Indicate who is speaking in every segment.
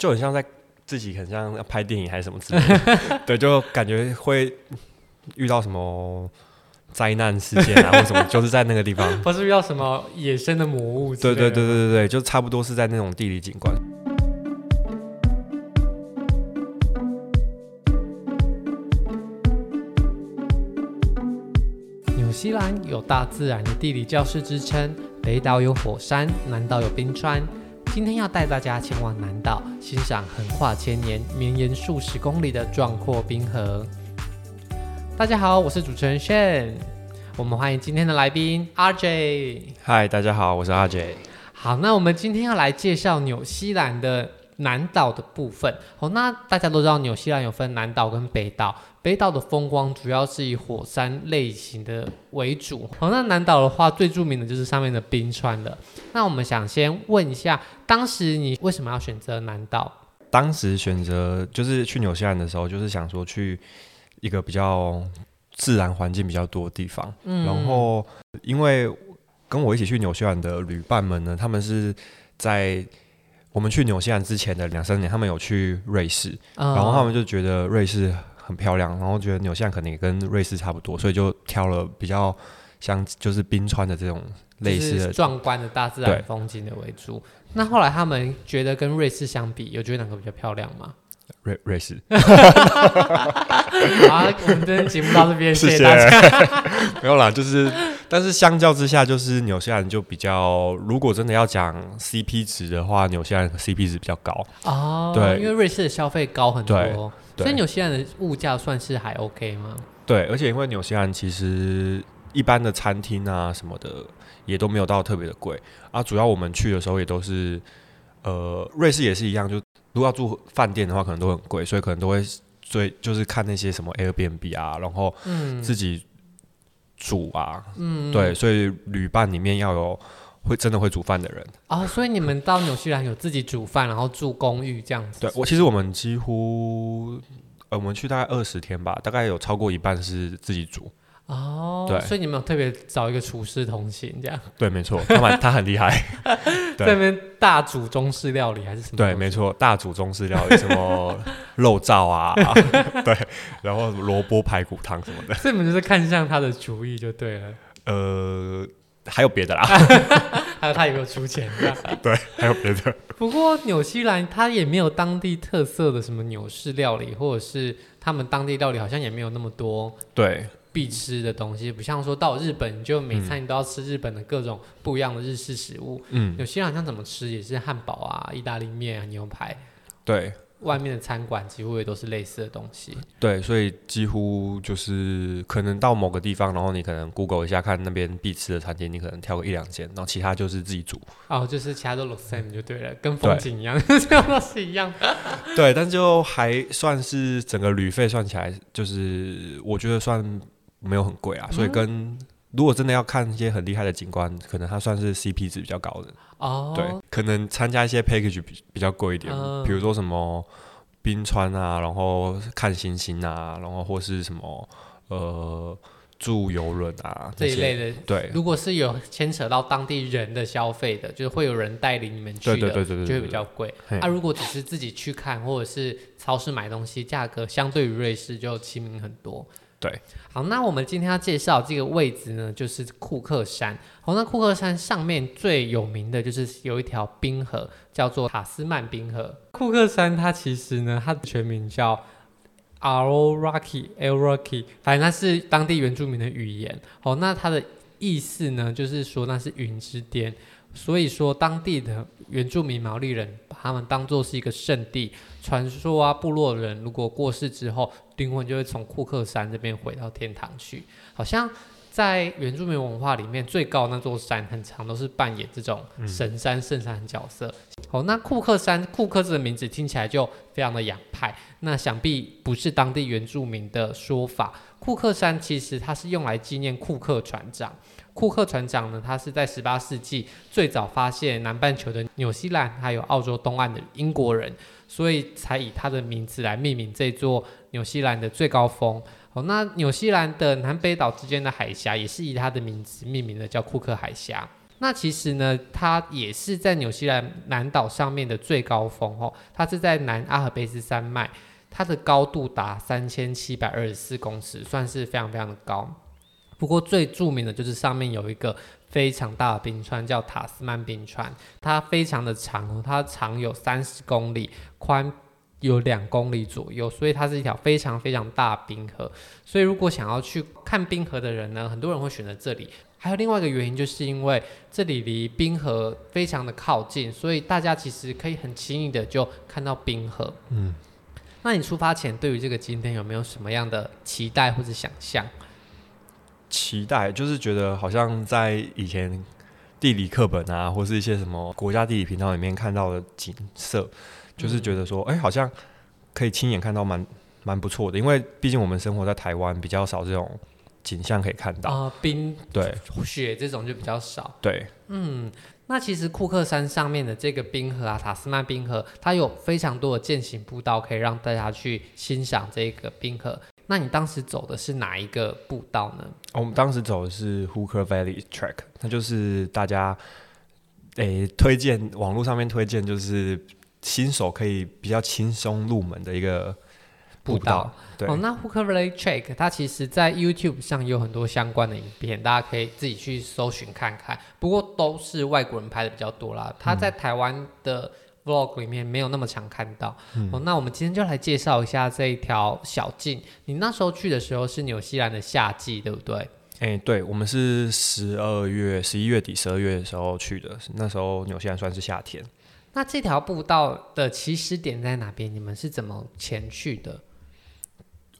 Speaker 1: 就很像在自己很像要拍电影还是什么之类的，对，就感觉会遇到什么灾难事件啊，或什么，就是在那个地方，
Speaker 2: 不是遇到什么野生的魔物，
Speaker 1: 对对对对对对，就差不多是在那种地理景观。
Speaker 2: 纽西兰有大自然的地理教室之称，北岛有火山，南岛有冰川。今天要带大家前往南岛，欣赏横跨千年、绵延数十公里的壮阔冰河。大家好，我是主持人 Shane，我们欢迎今天的来宾 RJ。
Speaker 1: 嗨，大家好，我是 RJ。
Speaker 2: 好，那我们今天要来介绍纽西兰的南岛的部分。好，那大家都知道纽西兰有分南岛跟北岛。北岛的风光主要是以火山类型的为主。好，那南岛的话，最著名的就是上面的冰川了。那我们想先问一下，当时你为什么要选择南岛？
Speaker 1: 当时选择就是去纽西兰的时候，就是想说去一个比较自然环境比较多的地方。嗯，然后因为跟我一起去纽西兰的旅伴们呢，他们是在我们去纽西兰之前的两三年，他们有去瑞士，嗯，然后他们就觉得瑞士。很漂亮，然后觉得纽西兰可能也跟瑞士差不多，所以就挑了比较像就是冰川的这种类似的
Speaker 2: 壮观的大自然风景的为主。那后来他们觉得跟瑞士相比，有觉得哪个比较漂亮吗？
Speaker 1: 瑞瑞士。
Speaker 2: 好，我们今天节目到这边，谢谢大家。
Speaker 1: 没有啦，就是但是相较之下，就是纽西兰就比较，如果真的要讲 CP 值的话，纽西兰 CP 值比较高
Speaker 2: 哦。对，因为瑞士的消费高很多。所以纽西兰的物价算是还 OK 吗？
Speaker 1: 对，而且因为纽西兰其实一般的餐厅啊什么的也都没有到特别的贵啊。主要我们去的时候也都是，呃，瑞士也是一样，就如果要住饭店的话，可能都很贵，所以可能都会追就是看那些什么 Airbnb 啊，然后自己煮啊，嗯，对，所以旅伴里面要有。会真的会煮饭的人
Speaker 2: 哦，所以你们到纽西兰有自己煮饭，然后住公寓这样子？
Speaker 1: 对，我其实我们几乎，呃，我们去大概二十天吧，大概有超过一半是自己煮。
Speaker 2: 哦，对，所以你们有特别找一个厨师同行这样？
Speaker 1: 对，没错，他蛮他很厉害，
Speaker 2: 在那边大煮中式料理还是什么？
Speaker 1: 对，没错，大煮中式料理，什么 肉燥啊，对，然后萝卜排骨汤什么的。
Speaker 2: 所以你们就是看向他的厨艺就对了。
Speaker 1: 呃。还有别的啦，
Speaker 2: 还有他有没有出钱？
Speaker 1: 对，还有别的。
Speaker 2: 不过纽西兰它也没有当地特色的什么纽式料理，或者是他们当地料理好像也没有那么多对必吃的东西，不像说到日本，你就每餐你都要吃日本的各种不一样的日式食物。嗯，有些好像怎么吃也是汉堡啊、意大利面啊、牛排。
Speaker 1: 对。
Speaker 2: 外面的餐馆几乎也都是类似的东西，
Speaker 1: 对，所以几乎就是可能到某个地方，然后你可能 Google 一下看那边必吃的餐厅，你可能挑个一两间，然后其他就是自己煮。
Speaker 2: 哦，就是其他都 look same 就对了，跟风景一样，这样都是一样的。
Speaker 1: 对，但就还算是整个旅费算起来，就是我觉得算没有很贵啊，嗯、所以跟。如果真的要看一些很厉害的景观，可能它算是 CP 值比较高的哦。对，可能参加一些 package 比比较贵一点，嗯、比如说什么冰川啊，然后看星星啊，然后或是什么呃住游轮啊
Speaker 2: 这一类的。
Speaker 1: 对，
Speaker 2: 如果是有牵扯到当地人的消费的，就是会有人带领你们去的，对对对对对，就会比较贵。啊，如果只是自己去看或者是超市买东西，价格相对于瑞士就亲民很多。
Speaker 1: 对，
Speaker 2: 好，那我们今天要介绍这个位置呢，就是库克山。好，那库克山上面最有名的就是有一条冰河，叫做塔斯曼冰河。库克山它其实呢，它的全名叫 Aoraki，Aoraki，反正它是当地原住民的语言。好，那它的意思呢，就是说那是云之巅。所以说，当地的原住民毛利人把他们当作是一个圣地。传说啊，部落人如果过世之后，灵魂就会从库克山这边回到天堂去。好像在原住民文化里面，最高那座山，很长都是扮演这种神山、圣山的角色。嗯、好，那库克山，库克这个名字听起来就非常的洋派。那想必不是当地原住民的说法。库克山其实它是用来纪念库克船长。库克船长呢，他是在十八世纪最早发现南半球的纽西兰还有澳洲东岸的英国人，所以才以他的名字来命名这座纽西兰的最高峰。好，那纽西兰的南北岛之间的海峡也是以他的名字命名的，叫库克海峡。那其实呢，它也是在纽西兰南岛上面的最高峰哦，它是在南阿尔卑斯山脉，它的高度达三千七百二十四公尺，算是非常非常的高。不过最著名的就是上面有一个非常大的冰川，叫塔斯曼冰川，它非常的长哦，它长有三十公里，宽有两公里左右，所以它是一条非常非常大的冰河。所以如果想要去看冰河的人呢，很多人会选择这里。还有另外一个原因，就是因为这里离冰河非常的靠近，所以大家其实可以很轻易的就看到冰河。嗯，那你出发前对于这个景点有没有什么样的期待或者想象？
Speaker 1: 期待就是觉得好像在以前地理课本啊，或是一些什么国家地理频道里面看到的景色，就是觉得说，哎、好像可以亲眼看到蛮蛮不错的。因为毕竟我们生活在台湾，比较少这种。景象可以看到啊、
Speaker 2: 呃，冰
Speaker 1: 对
Speaker 2: 雪这种就比较少。
Speaker 1: 对，
Speaker 2: 嗯，那其实库克山上面的这个冰河啊，塔斯曼冰河，它有非常多的践行步道可以让大家去欣赏这个冰河。那你当时走的是哪一个步道呢？
Speaker 1: 我们当时走的是 Hooker Valley Track，那就是大家诶、欸、推荐网络上面推荐，就是新手可以比较轻松入门的一个。步道，对
Speaker 2: 哦，那 Hooker Valley Track 它其实在 YouTube 上有很多相关的影片，大家可以自己去搜寻看看。不过都是外国人拍的比较多啦，它在台湾的 Vlog 里面没有那么常看到。嗯、哦，那我们今天就来介绍一下这一条小径。你那时候去的时候是纽西兰的夏季，对不对？
Speaker 1: 哎、欸，对，我们是十二月、十一月底、十二月的时候去的，那时候纽西兰算是夏天。
Speaker 2: 那这条步道的起始点在哪边？你们是怎么前去的？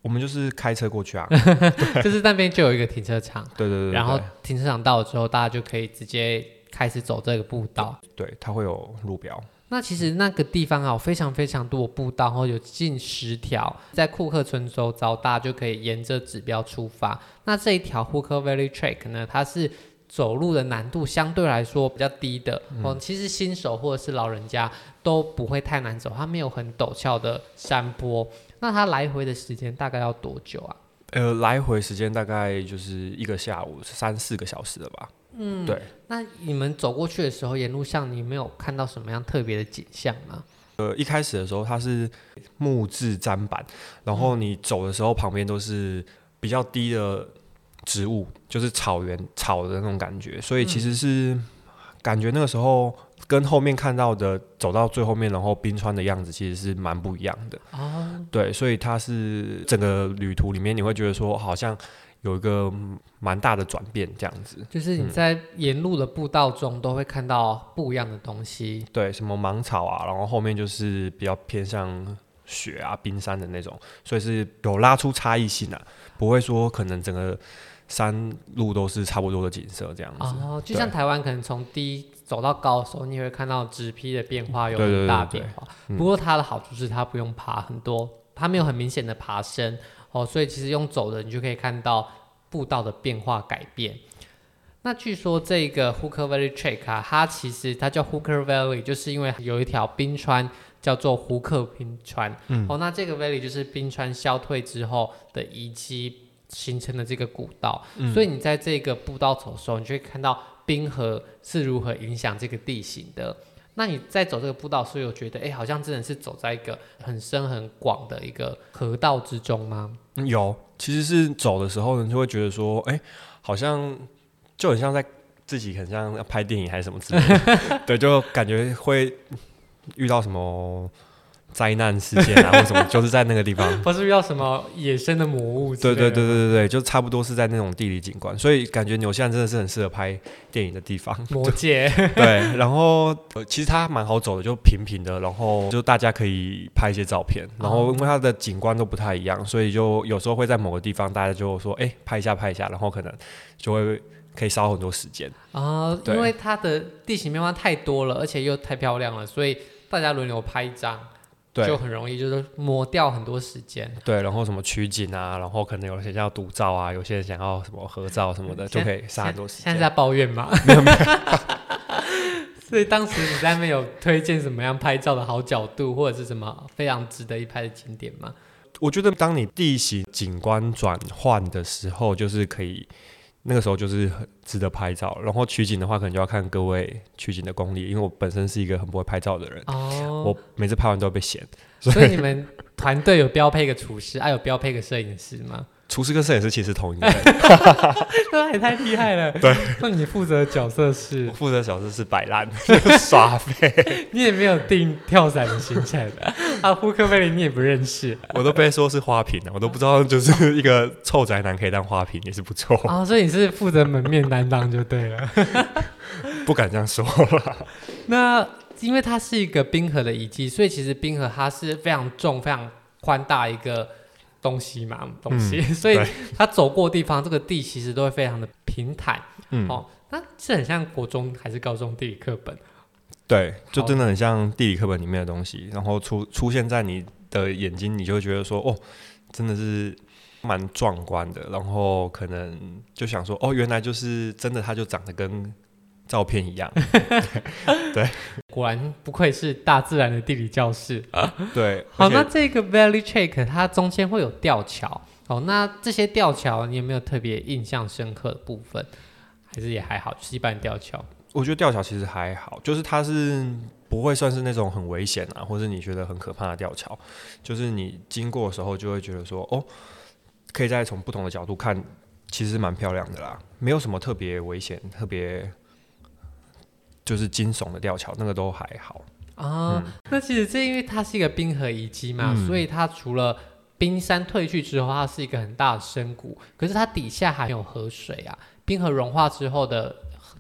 Speaker 1: 我们就是开车过去啊，
Speaker 2: 就是那边就有一个停车场，
Speaker 1: 对对对，对，
Speaker 2: 然后停车场到了之后，大家就可以直接开始走这个步道。
Speaker 1: 对，它会有路标。
Speaker 2: 那其实那个地方啊，有非常非常多的步道，然后有近十条，在库克村周遭，大家就可以沿着指标出发。那这一条 Hooker Valley Track 呢，它是走路的难度相对来说比较低的，哦、嗯，其实新手或者是老人家都不会太难走，它没有很陡峭的山坡。那它来回的时间大概要多久啊？
Speaker 1: 呃，来回时间大概就是一个下午三四个小时了吧。嗯，对。
Speaker 2: 那你们走过去的时候，沿路上你没有看到什么样特别的景象吗？
Speaker 1: 呃，一开始的时候它是木质砧板，然后你走的时候旁边都是比较低的植物，就是草原草的那种感觉，所以其实是感觉那个时候。跟后面看到的走到最后面，然后冰川的样子其实是蛮不一样的。哦，对，所以它是整个旅途里面你会觉得说好像有一个蛮大的转变这样子。
Speaker 2: 就是你在沿路的步道中都会看到不一样的东西。
Speaker 1: 嗯、对，什么芒草啊，然后后面就是比较偏向雪啊、冰山的那种，所以是有拉出差异性啊，不会说可能整个山路都是差不多的景色这样子。
Speaker 2: 哦，就像台湾可能从低。走到高的时候，你会看到植被的变化有很大变化。不过它的好处是它不用爬很多，它没有很明显的爬升哦，所以其实用走的你就可以看到步道的变化改变。那据说这个 Hooker Valley Track 啊，它其实它叫 Hooker Valley，就是因为有一条冰川叫做胡克冰川。嗯、哦，那这个 Valley 就是冰川消退之后的遗迹形成的这个古道，嗯、所以你在这个步道走的时候，你就会看到。冰河是如何影响这个地形的？那你在走这个步道，所以我觉得，哎、好像真的是走在一个很深很广的一个河道之中吗？
Speaker 1: 有，其实是走的时候呢，就会觉得说，哎、好像就很像在自己很像要拍电影还是什么之类的，对，就感觉会遇到什么。灾难事件啊，或什么，就是在那个地方，
Speaker 2: 不是遇到什么野生的魔物？
Speaker 1: 对对对对对对，就差不多是在那种地理景观，所以感觉纽西兰真的是很适合拍电影的地方。
Speaker 2: 魔界
Speaker 1: 对，然后呃其实它蛮好走的，就平平的，然后就大家可以拍一些照片，然后因为它的景观都不太一样，所以就有时候会在某个地方，大家就说，哎、欸，拍一下拍一下，然后可能就会可以烧很多时间
Speaker 2: 啊，因为它的地形变化太多了，而且又太漂亮了，所以大家轮流拍一张。对，就很容易就是磨掉很多时间。对，
Speaker 1: 然后什么取景啊，然后可能有些人要独照啊，有些人想要什么合照什么的，就可以杀很多时间。
Speaker 2: 现在在抱怨吗？
Speaker 1: 没有没有。
Speaker 2: 所以当时你在那边有推荐什么样拍照的好角度，或者是什么非常值得一拍的景点吗？
Speaker 1: 我觉得当你地形景观转换的时候，就是可以那个时候就是很值得拍照。然后取景的话，可能就要看各位取景的功力，因为我本身是一个很不会拍照的人，
Speaker 2: 哦，
Speaker 1: 我每次拍完都会被嫌。
Speaker 2: 所以你们团队有标配一个厨师，还、啊、有标配一个摄影师吗？
Speaker 1: 厨师跟摄影师其实同一个人，
Speaker 2: 那也太厉害了。
Speaker 1: 对，
Speaker 2: 那你负责的角色是？
Speaker 1: 我负责的角色是摆烂 耍废。
Speaker 2: 你也没有定跳伞的行程啊？胡克贝林你也不认识？
Speaker 1: 我都被说是花瓶了，我都不知道，就是一个臭宅男可以当花瓶也是不错
Speaker 2: 啊。所以你是负责门面担当就对了。
Speaker 1: 不敢这样说了。
Speaker 2: 那因为它是一个冰河的遗迹，所以其实冰河它是非常重、非常宽大一个。东西嘛，东西，嗯、所以他走过的地方，这个地其实都会非常的平坦。嗯，哦，那是很像国中还是高中地理课本？
Speaker 1: 对，就真的很像地理课本里面的东西，然后出出现在你的眼睛，你就会觉得说，哦，真的是蛮壮观的。然后可能就想说，哦，原来就是真的，它就长得跟。照片一样，对，
Speaker 2: 果然不愧是大自然的地理教室啊。
Speaker 1: 对，
Speaker 2: 好，那这个 Valley Trek 它中间会有吊桥，哦，那这些吊桥你有没有特别印象深刻的部分？还是也还好，就是一般吊桥？
Speaker 1: 我觉得吊桥其实还好，就是它是不会算是那种很危险啊，或者你觉得很可怕的吊桥，就是你经过的时候就会觉得说，哦，可以再从不同的角度看，其实蛮漂亮的啦，没有什么特别危险，特别。就是惊悚的吊桥，那个都还好
Speaker 2: 啊。嗯、那其实这因为它是一个冰河遗迹嘛，嗯、所以它除了冰山退去之后，它是一个很大的深谷，可是它底下还有河水啊。冰河融化之后的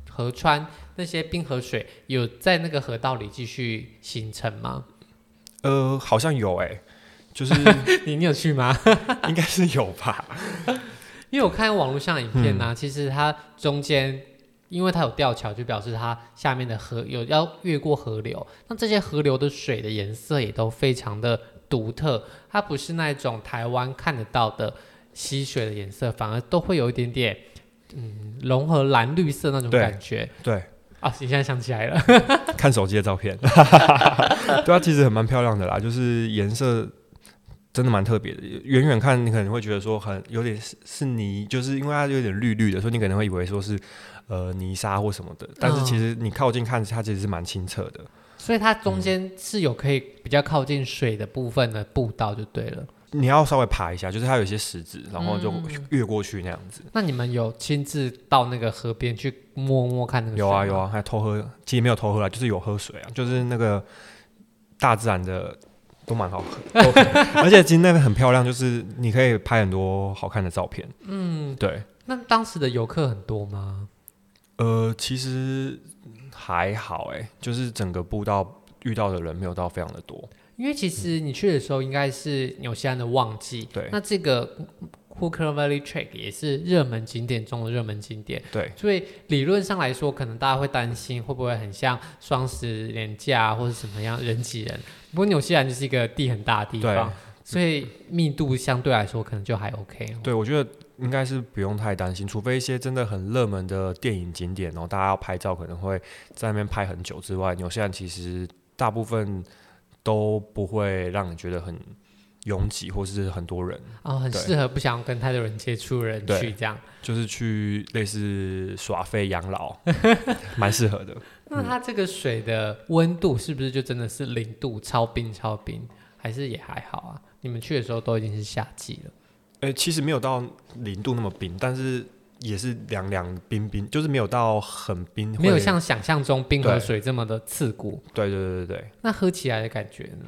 Speaker 2: 河川，那些冰河水有在那个河道里继续形成吗？
Speaker 1: 呃，好像有哎、欸，就是
Speaker 2: 你你有去吗？
Speaker 1: 应该是有吧，
Speaker 2: 因为我看网络上影片呢、啊，嗯、其实它中间。因为它有吊桥，就表示它下面的河有要越过河流。那这些河流的水的颜色也都非常的独特，它不是那种台湾看得到的溪水的颜色，反而都会有一点点嗯融合蓝绿色那种感觉。
Speaker 1: 对，对
Speaker 2: 啊，你现在想起来了，
Speaker 1: 看手机的照片，对啊，其实很蛮漂亮的啦，就是颜色真的蛮特别的。远远看你可能会觉得说很有点是是泥，就是因为它有点绿绿的，所以你可能会以为说是。呃，泥沙或什么的，但是其实你靠近看，它其实是蛮清澈的。
Speaker 2: 所以它中间是有可以比较靠近水的部分的步道，就对了。
Speaker 1: 你要稍微爬一下，就是它有一些石子，然后就越过去那样子。
Speaker 2: 那你们有亲自到那个河边去摸摸看那个水？
Speaker 1: 有啊有啊，还偷喝，其实没有偷喝啊，就是有喝水啊，就是那个大自然的都蛮好喝，而且今天那边很漂亮，就是你可以拍很多好看的照片。嗯，对。
Speaker 2: 那当时的游客很多吗？
Speaker 1: 呃，其实还好哎，就是整个步道遇到的人没有到非常的多。
Speaker 2: 因为其实你去的时候应该是纽西兰的旺季，
Speaker 1: 对。
Speaker 2: 那这个 Hooker Valley Trek 也是热门景点中的热门景点，
Speaker 1: 对。
Speaker 2: 所以理论上来说，可能大家会担心会不会很像双十连假或者什么样人挤人。不过纽西兰就是一个地很大的地方，所以密度相对来说可能就还 OK。
Speaker 1: 对，我觉得。应该是不用太担心，除非一些真的很热门的电影景点，然后大家要拍照可能会在那边拍很久之外，纽西兰其实大部分都不会让你觉得很拥挤或是很多人
Speaker 2: 哦，很适合不想跟太多人接触的人去这样，
Speaker 1: 就是去类似耍废养老，蛮适合的。
Speaker 2: 那它这个水的温度是不是就真的是零度超冰超冰，还是也还好啊？你们去的时候都已经是夏季了。
Speaker 1: 诶、欸，其实没有到零度那么冰，但是也是凉凉冰冰，就是没有到很冰，
Speaker 2: 没有像想象中冰河水这么的刺骨。
Speaker 1: 对对对对对。
Speaker 2: 那喝起来的感觉呢？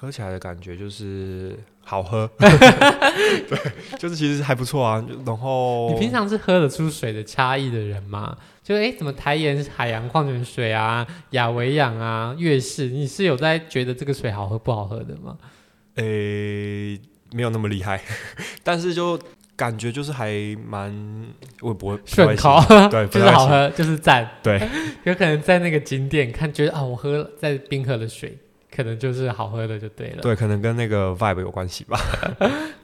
Speaker 1: 喝起来的感觉就是好喝，对，就是其实还不错啊。然后
Speaker 2: 你平常是喝得出水的差异的人吗？就诶、欸，怎么台盐海洋矿泉水啊，亚维养啊，悦氏，你是有在觉得这个水好喝不好喝的吗？
Speaker 1: 诶、欸。没有那么厉害，但是就感觉就是还蛮，我也不会
Speaker 2: 顺口，
Speaker 1: 对，
Speaker 2: 就是好喝，就是赞，
Speaker 1: 对。
Speaker 2: 有可能在那个景点看，觉得啊，我喝在冰河的水，可能就是好喝的，就对了。
Speaker 1: 对，可能跟那个 vibe 有关系吧。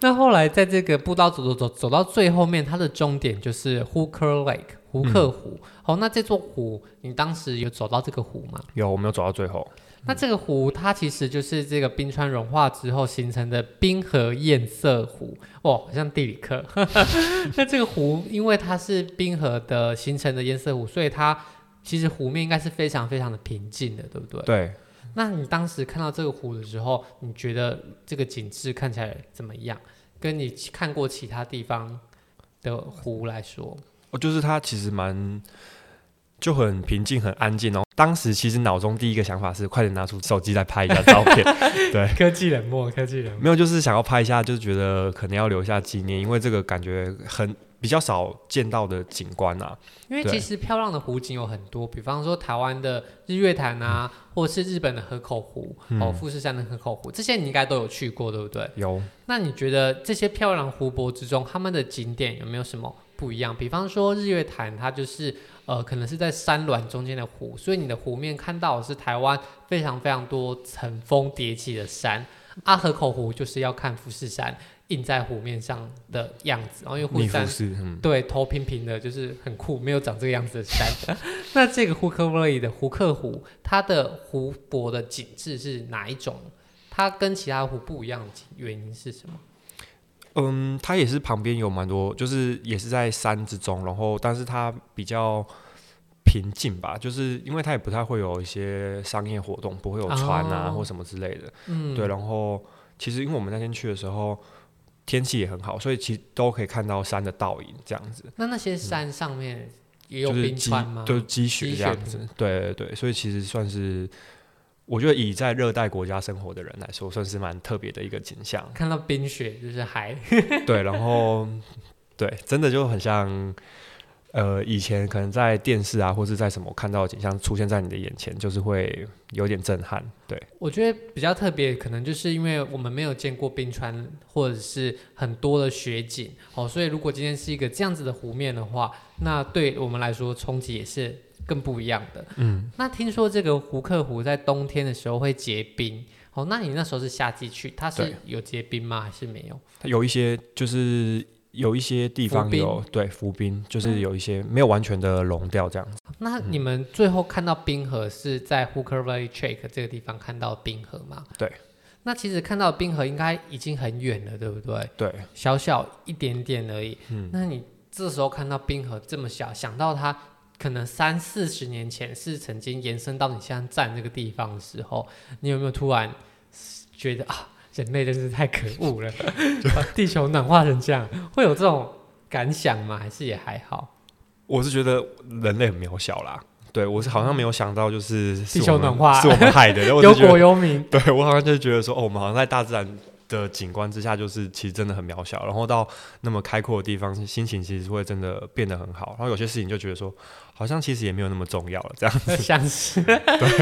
Speaker 2: 那后来在这个步道走走走走到最后面，它的终点就是 Hooker Lake 胡克湖。哦，那这座湖，你当时有走到这个湖吗？
Speaker 1: 有，我没有走到最后。
Speaker 2: 那这个湖它其实就是这个冰川融化之后形成的冰河堰塞湖哦，好像地理课。那这个湖因为它是冰河的形成的堰塞湖，所以它其实湖面应该是非常非常的平静的，对不对？
Speaker 1: 对。
Speaker 2: 那你当时看到这个湖的时候，你觉得这个景致看起来怎么样？跟你看过其他地方的湖来说，
Speaker 1: 哦，就是他其实蛮就很平静、很安静哦。当时其实脑中第一个想法是，快点拿出手机来拍一下照片。对，
Speaker 2: 科技冷漠，科技冷漠。
Speaker 1: 没有，就是想要拍一下，就是觉得可能要留下纪念，因为这个感觉很。比较少见到的景观啊，
Speaker 2: 因为其实漂亮的湖景有很多，比方说台湾的日月潭啊，嗯、或者是日本的河口湖，嗯、哦，富士山的河口湖，这些你应该都有去过，对不对？
Speaker 1: 有。
Speaker 2: 那你觉得这些漂亮湖泊之中，他们的景点有没有什么不一样？比方说日月潭，它就是呃，可能是在山峦中间的湖，所以你的湖面看到的是台湾非常非常多层峰叠起的山。阿、啊、河口湖就是要看富士山。印在湖面上的样子，然后因为湖山
Speaker 1: 嗯、
Speaker 2: 对头平平的，就是很酷，没有长这个样子的山。那这个 Hooker Valley 的胡克湖，它的湖泊的景致是哪一种？它跟其他湖不一样的原因是什么？
Speaker 1: 嗯，它也是旁边有蛮多，就是也是在山之中，然后但是它比较平静吧，就是因为它也不太会有一些商业活动，不会有船啊、哦、或什么之类的。嗯，对。然后其实因为我们那天去的时候。天气也很好，所以其实都可以看到山的倒影这样子。
Speaker 2: 那那些山上面也有冰川吗？
Speaker 1: 就是积雪这样子。对对对，所以其实算是，我觉得以在热带国家生活的人来说，算是蛮特别的一个景象。
Speaker 2: 看到冰雪就是海。
Speaker 1: 对，然后对，真的就很像。呃，以前可能在电视啊，或是在什么看到的景象出现在你的眼前，就是会有点震撼。对，
Speaker 2: 我觉得比较特别，可能就是因为我们没有见过冰川或者是很多的雪景，哦，所以如果今天是一个这样子的湖面的话，那对我们来说冲击也是更不一样的。嗯，那听说这个胡克湖在冬天的时候会结冰，哦，那你那时候是夏季去，它是有结冰吗？还是没有？
Speaker 1: 它有一些就是。有一些地方有对浮冰，就是有一些没有完全的融掉这样子。
Speaker 2: 嗯、那你们最后看到冰河是在 Hooker Valley Track 这个地方看到冰河吗？
Speaker 1: 对。
Speaker 2: 那其实看到冰河应该已经很远了，对不对？
Speaker 1: 对。
Speaker 2: 小小一点点而已。
Speaker 1: 嗯。
Speaker 2: 那你这时候看到冰河这么小，想到它可能三四十年前是曾经延伸到你现在站这个地方的时候，你有没有突然觉得啊？人类真是太可恶了，把地球暖化成这样，会有这种感想吗？还是也还好？
Speaker 1: 我是觉得人类很渺小啦。对，我是好像没有想到，就是
Speaker 2: 地球暖化
Speaker 1: 是我们害的，
Speaker 2: 忧国忧民。
Speaker 1: 对，我好像就觉得说，哦，我们好像在大自然的景观之下，就是其实真的很渺小。然后到那么开阔的地方，心情其实会真的变得很好。然后有些事情就觉得说。好像其实也没有那么重要了，这样子。
Speaker 2: 像是，对，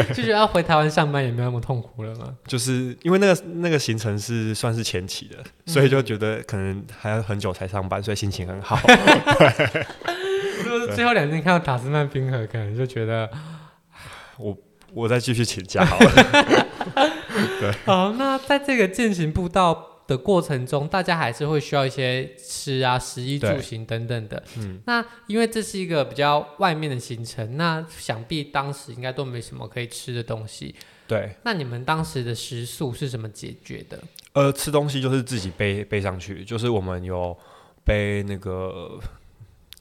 Speaker 2: 就觉得要回台湾上班也没有那么痛苦了嘛？
Speaker 1: 就是因为那个那个行程是算是前期的，嗯、所以就觉得可能还要很久才上班，所以心情很好。对，
Speaker 2: 如果是最后两天看到塔斯曼冰河，可能就觉得
Speaker 1: 我我再继续请假好了。对，
Speaker 2: 好，那在这个践行步道的过程中，大家还是会需要一些吃啊、食衣住行等等的。嗯，那因为这是一个比较外面的行程，那想必当时应该都没什么可以吃的东西。
Speaker 1: 对，
Speaker 2: 那你们当时的食宿是怎么解决的？
Speaker 1: 呃，吃东西就是自己背背上去，就是我们有背那个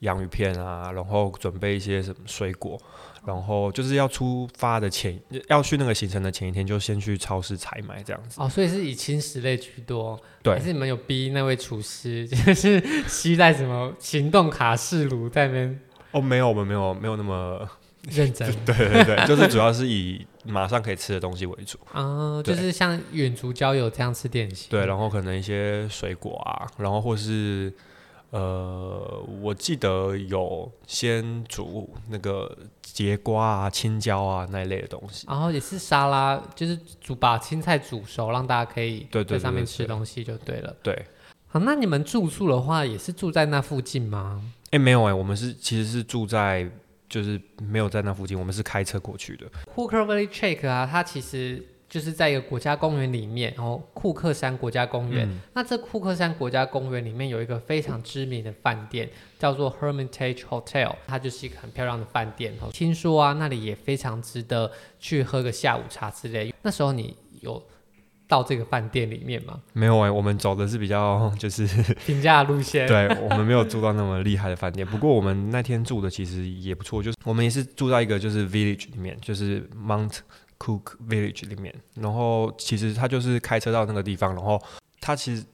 Speaker 1: 洋芋片啊，然后准备一些什么水果。然后就是要出发的前，要去那个行程的前一天，就先去超市采买这样子。
Speaker 2: 哦，所以是以轻食类居多。
Speaker 1: 对。
Speaker 2: 还是你们有逼那位厨师，就是携带什么行动卡式炉在那边？
Speaker 1: 哦，没有，我们没有，没有那么
Speaker 2: 认真。
Speaker 1: 对对对，就是主要是以马上可以吃的东西为主。
Speaker 2: 啊，就是像远足郊游这样吃点心。
Speaker 1: 对，然后可能一些水果啊，然后或是。呃，我记得有先煮那个节瓜啊、青椒啊那一类的东西，
Speaker 2: 然后也是沙拉，就是煮把青菜煮熟，让大家可以在上面吃东西就对了。
Speaker 1: 对，
Speaker 2: 好，那你们住宿的话，也是住在那附近吗？
Speaker 1: 哎，没有哎，我们是其实是住在，就是没有在那附近，我们是开车过去的。
Speaker 2: Hooker Valley Track 啊，它其实。就是在一个国家公园里面，然后库克山国家公园。嗯、那这库克山国家公园里面有一个非常知名的饭店，叫做 Hermitage Hotel，它就是一个很漂亮的饭店。听说啊，那里也非常值得去喝个下午茶之类。那时候你有到这个饭店里面吗？
Speaker 1: 没有哎、欸，我们走的是比较就是
Speaker 2: 平价路线。
Speaker 1: 对，我们没有住到那么厉害的饭店。不过我们那天住的其实也不错，就是我们也是住在一个就是 village 里面，就是 Mount。Cook Village 里面，然后其实他就是开车到那个地方，然后他其实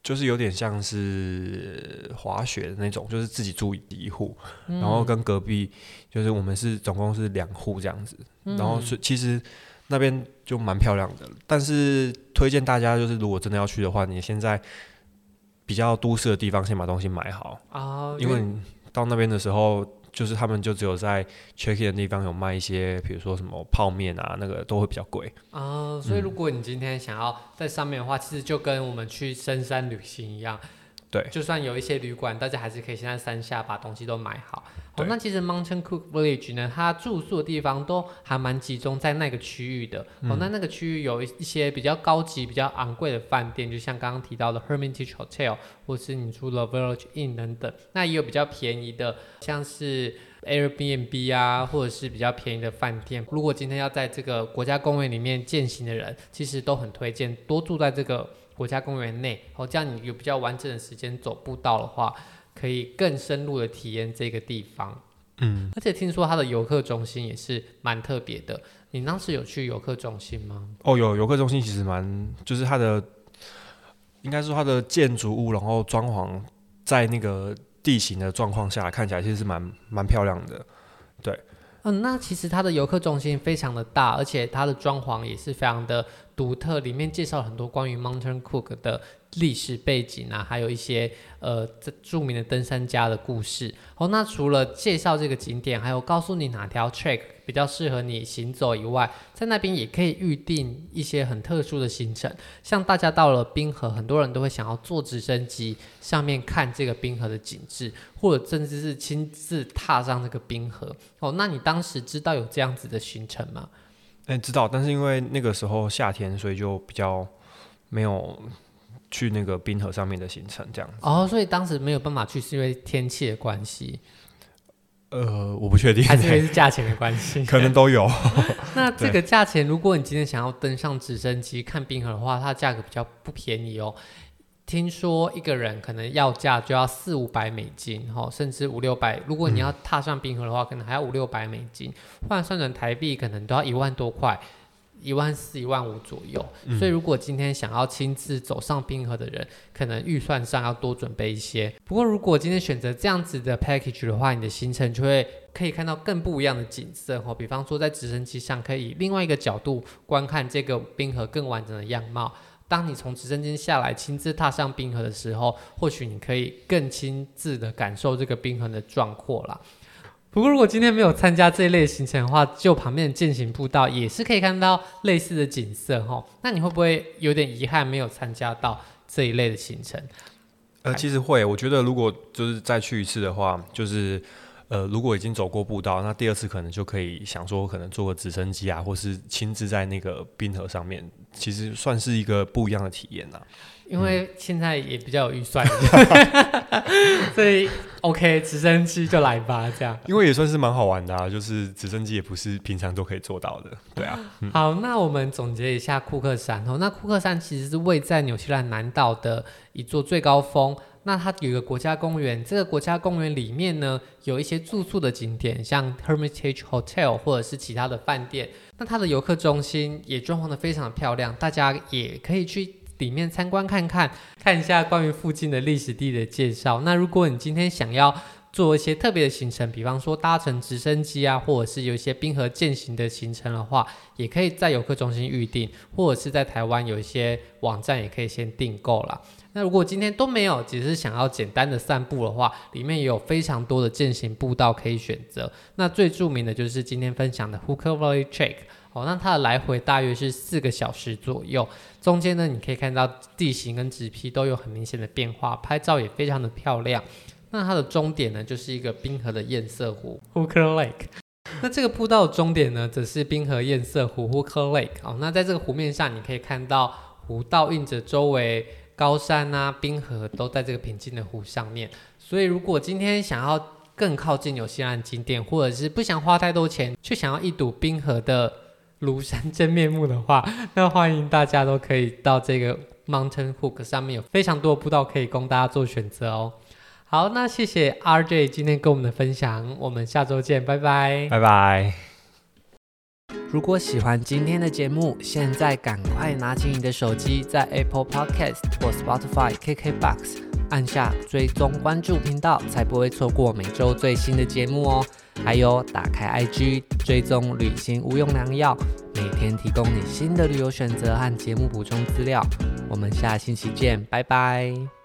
Speaker 1: 就是有点像是滑雪的那种，就是自己住一户，嗯、然后跟隔壁就是我们是总共是两户这样子，嗯、然后是其实那边就蛮漂亮的，但是推荐大家就是如果真的要去的话，你现在比较都市的地方先把东西买好啊，因为你到那边的时候。就是他们就只有在 check in 的地方有卖一些，比如说什么泡面啊，那个都会比较贵
Speaker 2: 啊。所以如果你今天想要在上面的话，嗯、其实就跟我们去深山旅行一样。对，就算有一些旅馆，大家还是可以先在山下把东西都买好。对哦，那其实 Mountain Cook Village 呢，它住宿的地方都还蛮集中在那个区域的。嗯、哦，那那个区域有一些比较高级、比较昂贵的饭店，就像刚刚提到的 Hermitage Hotel，或是你住了 Village Inn 等等。那也有比较便宜的，像是 Airbnb 啊，或者是比较便宜的饭店。如果今天要在这个国家公园里面践行的人，其实都很推荐多住在这个。国家公园内，哦，这样你有比较完整的时间走步道的话，可以更深入的体验这个地方。嗯，而且听说它的游客中心也是蛮特别的。你当时有去游客中心吗？
Speaker 1: 哦，有游客中心，其实蛮，就是它的，应该是它的建筑物，然后装潢在那个地形的状况下，看起来其实是蛮蛮漂亮的。对，
Speaker 2: 嗯，那其实它的游客中心非常的大，而且它的装潢也是非常的。独特里面介绍很多关于 Mountain Cook 的历史背景啊，还有一些呃著名的登山家的故事。哦，那除了介绍这个景点，还有告诉你哪条 track 比较适合你行走以外，在那边也可以预定一些很特殊的行程。像大家到了冰河，很多人都会想要坐直升机上面看这个冰河的景致，或者甚至是亲自踏上这个冰河。哦，那你当时知道有这样子的行程吗？
Speaker 1: 哎，知道，但是因为那个时候夏天，所以就比较没有去那个冰河上面的行程这样子。
Speaker 2: 哦，所以当时没有办法去，是因为天气的关系？
Speaker 1: 呃，我不确定，
Speaker 2: 还是因为是价钱的关系？
Speaker 1: 可能都有。
Speaker 2: 那这个价钱，如果你今天想要登上直升机看冰河的话，它价格比较不便宜哦。听说一个人可能要价就要四五百美金，哈，甚至五六百。如果你要踏上冰河的话，嗯、可能还要五六百美金，换算成台币可能都要一万多块，一万四、一万五左右。嗯、所以，如果今天想要亲自走上冰河的人，可能预算上要多准备一些。不过，如果今天选择这样子的 package 的话，你的行程就会可以看到更不一样的景色，哦，比方说在直升机上可以另外一个角度观看这个冰河更完整的样貌。当你从直升机下来，亲自踏上冰河的时候，或许你可以更亲自的感受这个冰河的壮阔啦。不过，如果今天没有参加这一类行程的话，就旁边的健行步道也是可以看到类似的景色哈。那你会不会有点遗憾没有参加到这一类的行程？
Speaker 1: 呃，其实会，我觉得如果就是再去一次的话，就是。呃，如果已经走过步道，那第二次可能就可以想说，可能坐个直升机啊，或是亲自在那个冰河上面，其实算是一个不一样的体验呐。
Speaker 2: 因为现在也比较有预算，所以 OK，直升机就来吧，这样。
Speaker 1: 因为也算是蛮好玩的啊，就是直升机也不是平常都可以做到的，对啊。嗯、
Speaker 2: 好，那我们总结一下库克山哦，那库克山其实是位在纽西兰南岛的一座最高峰。那它有一个国家公园，这个国家公园里面呢，有一些住宿的景点，像 Hermitage Hotel 或者是其他的饭店。那它的游客中心也装潢的非常的漂亮，大家也可以去里面参观看看，看一下关于附近的历史地的介绍。那如果你今天想要做一些特别的行程，比方说搭乘直升机啊，或者是有一些冰河健行的行程的话，也可以在游客中心预定，或者是在台湾有一些网站也可以先订购啦。那如果今天都没有，只是想要简单的散步的话，里面也有非常多的健行步道可以选择。那最著名的就是今天分享的 Hooker Valley Trek 哦，那它的来回大约是四个小时左右，中间呢你可以看到地形跟植被都有很明显的变化，拍照也非常的漂亮。那它的终点呢就是一个冰河的堰塞湖 Hooker Lake。那这个步道的终点呢，则是冰河堰塞湖 （Hooker Lake）。哦，那在这个湖面上，你可以看到湖倒映着周围高山啊、冰河都在这个平静的湖上面。所以，如果今天想要更靠近纽西兰景点，或者是不想花太多钱，却想要一睹冰河的庐山真面目的话，那欢迎大家都可以到这个 Mountain Hook 上面，有非常多的步道可以供大家做选择哦。好，那谢谢 RJ 今天跟我们的分享，我们下周见，拜拜，
Speaker 1: 拜拜。
Speaker 2: 如果喜欢今天的节目，现在赶快拿起你的手机，在 Apple Podcast 或 Spotify、KKBox 按下追踪关注频道，才不会错过每周最新的节目哦。还有，打开 IG 追踪旅行无用良药，每天提供你新的旅游选择和节目补充资料。我们下星期见，拜拜。